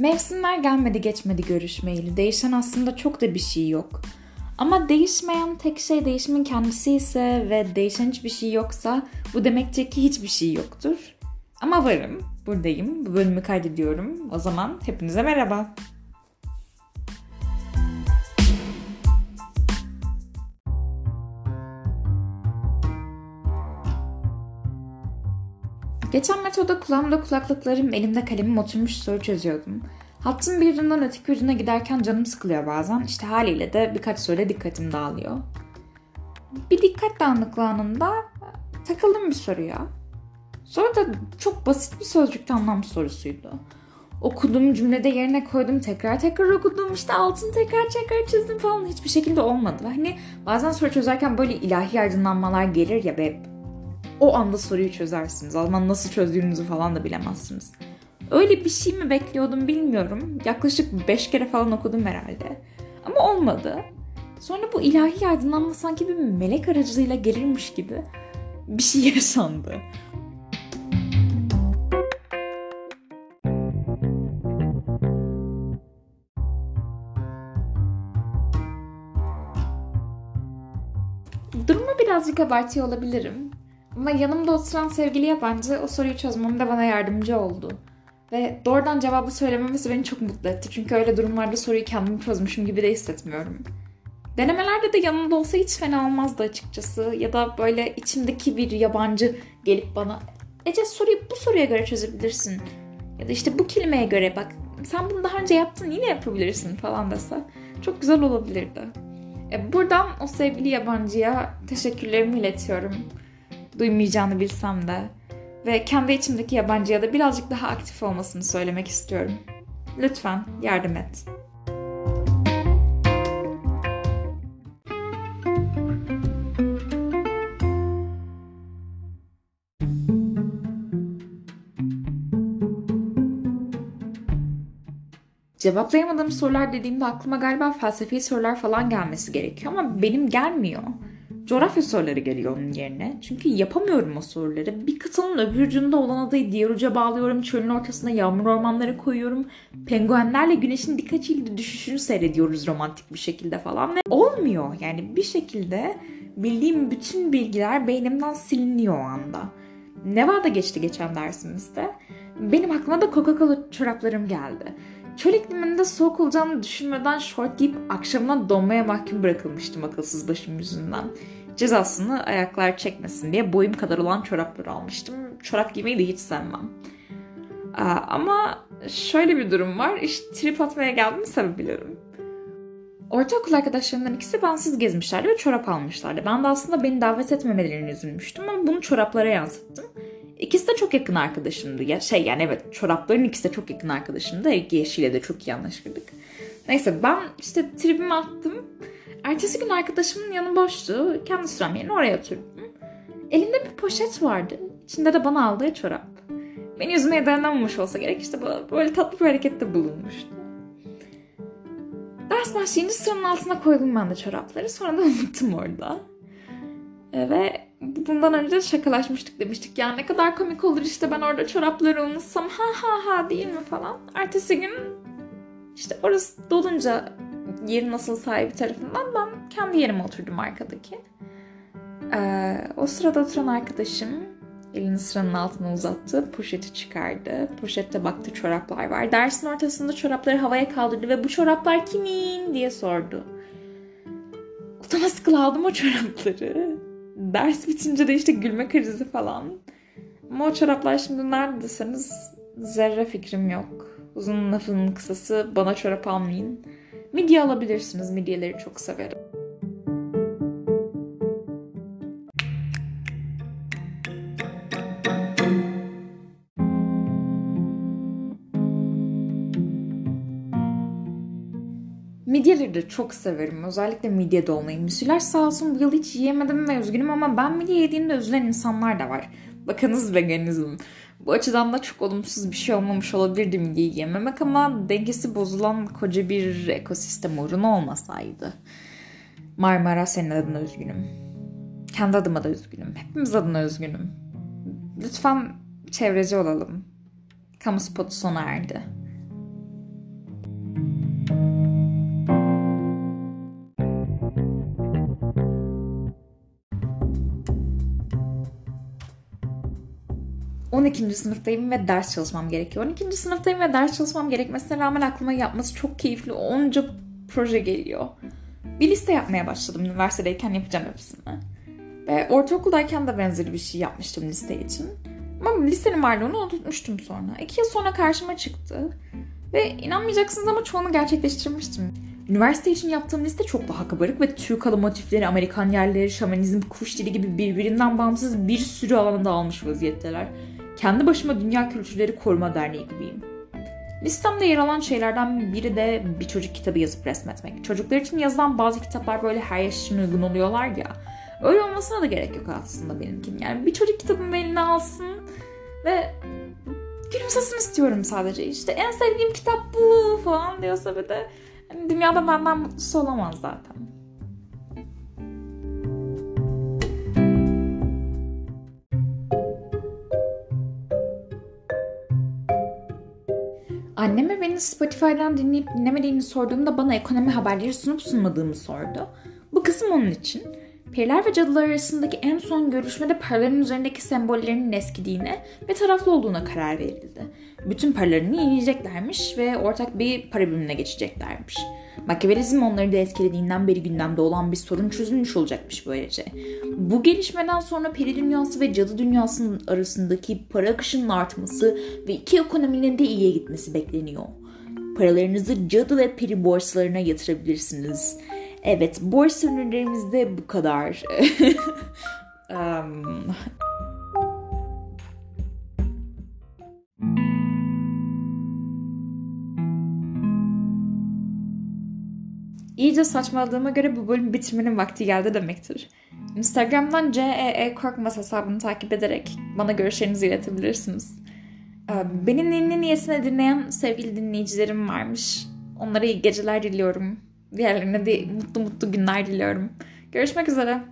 Mevsimler gelmedi geçmedi görüşmeyeli. Değişen aslında çok da bir şey yok. Ama değişmeyen tek şey değişimin kendisi ise ve değişen hiçbir şey yoksa bu demektir ki hiçbir şey yoktur. Ama varım, buradayım, bu bölümü kaydediyorum. O zaman hepinize merhaba. Geçen metoda kulağımda kulaklıklarım, elimde kalemim oturmuş soru çözüyordum. Hattın bir ucundan öteki ucuna giderken canım sıkılıyor bazen. İşte haliyle de birkaç soruyla dikkatim dağılıyor. Bir dikkat dağınıklığı anında takıldım bir soruya. Soru da çok basit bir sözcükte anlam sorusuydu. Okudum cümlede yerine koydum tekrar tekrar okudum işte altını tekrar tekrar çizdim falan hiçbir şekilde olmadı. Hani bazen soru çözerken böyle ilahi aydınlanmalar gelir ya ve o anda soruyu çözersiniz. O zaman nasıl çözdüğünüzü falan da bilemezsiniz. Öyle bir şey mi bekliyordum bilmiyorum. Yaklaşık 5 kere falan okudum herhalde. Ama olmadı. Sonra bu ilahi aydınlanma sanki bir melek aracılığıyla gelirmiş gibi bir şey yaşandı. Durumu birazcık abartıyor olabilirim. Ama yanımda oturan sevgili yabancı o soruyu çözmemde bana yardımcı oldu. Ve doğrudan cevabı söylememesi beni çok mutlu etti. Çünkü öyle durumlarda soruyu kendim çözmüşüm gibi de hissetmiyorum. Denemelerde de yanımda olsa hiç fena olmazdı açıkçası. Ya da böyle içimdeki bir yabancı gelip bana Ece soruyu bu soruya göre çözebilirsin. Ya da işte bu kelimeye göre bak sen bunu daha önce yaptın yine yapabilirsin falan dese. Çok güzel olabilirdi. E, buradan o sevgili yabancıya teşekkürlerimi iletiyorum duymayacağını bilsem de ve kendi içimdeki yabancıya da birazcık daha aktif olmasını söylemek istiyorum. Lütfen yardım et. Cevaplayamadığım sorular dediğimde aklıma galiba felsefi sorular falan gelmesi gerekiyor ama benim gelmiyor coğrafya soruları geliyor onun yerine. Çünkü yapamıyorum o soruları. Bir kıtanın öbür ucunda olan adayı diğer uca bağlıyorum. Çölün ortasına yağmur ormanları koyuyorum. Penguenlerle güneşin dik açıyla düşüşünü seyrediyoruz romantik bir şekilde falan. Ve olmuyor. Yani bir şekilde bildiğim bütün bilgiler beynimden siliniyor o anda. Nevada geçti geçen dersimizde. Benim aklıma da Coca-Cola çoraplarım geldi. Çöl ikliminde soğuk olacağını düşünmeden şort giyip akşamına donmaya mahkum bırakılmıştım akılsız başım yüzünden. Cezasını ayaklar çekmesin diye boyum kadar olan çoraplar almıştım. Çorap giymeyi de hiç sevmem. ama şöyle bir durum var. İşte trip atmaya geldim sebebiliyorum. Ortaokul arkadaşlarımdan ikisi bensiz gezmişlerdi ve çorap almışlardı. Ben de aslında beni davet etmemelerini üzülmüştüm ama bunu çoraplara yansıttım. İkisi de çok yakın arkadaşımdı. Ya şey yani evet çorapların ikisi de çok yakın arkadaşımdı. Yeşil'e de çok iyi anlaşırdık. Neyse ben işte tribimi attım. Ertesi gün arkadaşımın yanı boştu. Kendi sıram yerine oraya oturdum. Elinde bir poşet vardı. İçinde de bana aldığı çorap. Beni yüzmeye dayanamamış olsa gerek işte böyle tatlı bir harekette bulunmuştu. Ders başlayınca sıranın altına koydum ben de çorapları. Sonra da unuttum orada. Ve bundan önce şakalaşmıştık demiştik. Yani ne kadar komik olur işte ben orada çorapları unutsam ha ha ha değil mi falan. Ertesi gün işte orası dolunca yerin nasıl sahibi tarafından ben kendi yerime oturdum arkadaki. Ee, o sırada oturan arkadaşım elini sıranın altına uzattı. Poşeti çıkardı. Poşette baktı çoraplar var. Dersin ortasında çorapları havaya kaldırdı ve bu çoraplar kimin diye sordu. Utana sıkıl aldım o çorapları. Ders bitince de işte gülme krizi falan. Ama o çoraplar şimdi nerede zerre fikrim yok. Uzun lafının kısası bana çorap almayın. Midye alabilirsiniz. Midyeleri çok severim. Midyeleri de çok severim. Özellikle midye dolmayı. Müsüler sağ olsun bu yıl hiç yiyemedim ve üzgünüm ama ben midye yediğimde üzülen insanlar da var. Bakınız veganizm. Bu açıdan da çok olumsuz bir şey olmamış olabilirdi midyeyi yememek ama dengesi bozulan koca bir ekosistem uğruna olmasaydı. Marmara senin adına üzgünüm. Kendi adıma da üzgünüm. Hepimiz adına üzgünüm. Lütfen çevreci olalım. Kamu spotu sona erdi. 12. sınıftayım ve ders çalışmam gerekiyor. 12. sınıftayım ve ders çalışmam gerekmesine rağmen aklıma yapması çok keyifli onca proje geliyor. Bir liste yapmaya başladım üniversitedeyken yapacağım hepsini. Ve ortaokuldayken de benzeri bir şey yapmıştım liste için. Ama listenin varlığını unutmuştum sonra. İki yıl sonra karşıma çıktı. Ve inanmayacaksınız ama çoğunu gerçekleştirmiştim. Üniversite için yaptığım liste çok daha kabarık ve Türk halı motifleri, Amerikan yerleri, şamanizm, kuş dili gibi birbirinden bağımsız bir sürü alanda almış vaziyetteler. Kendi başıma Dünya Kültürleri Koruma Derneği gibiyim. Listemde yer alan şeylerden biri de bir çocuk kitabı yazıp resmetmek. Çocuklar için yazılan bazı kitaplar böyle her yaş için uygun oluyorlar ya. Öyle olmasına da gerek yok aslında benimkin. Yani bir çocuk kitabımı eline alsın ve gülümsesin istiyorum sadece. İşte en sevdiğim kitap bu falan diyorsa bir de yani dünyada benden mutlusu olamaz zaten. Anneme beni Spotify'dan dinleyip dinlemediğini sorduğumda bana ekonomi haberleri sunup sunmadığımı sordu. Bu kısım onun için. Periler ve cadılar arasındaki en son görüşmede paraların üzerindeki sembollerinin eskidiğine ve taraflı olduğuna karar verildi. Bütün paralarını yenileyeceklermiş ve ortak bir para birimine geçeceklermiş. Machiavellizm onları da etkilediğinden beri gündemde olan bir sorun çözülmüş olacakmış böylece. Bu gelişmeden sonra peri dünyası ve cadı dünyasının arasındaki para akışının artması ve iki ekonominin de iyiye gitmesi bekleniyor. Paralarınızı cadı ve peri borsalarına yatırabilirsiniz. Evet, borsa ürünlerimizde bu kadar. um... İyice saçmaladığıma göre bu bölüm bitirmenin vakti geldi demektir. Instagram'dan CEE Korkmaz hesabını takip ederek bana görüşlerinizi iletebilirsiniz. Beni ninni niyetine dinleyen sevgili dinleyicilerim varmış. Onlara iyi geceler diliyorum. Diğerlerine de mutlu mutlu günler diliyorum. Görüşmek üzere.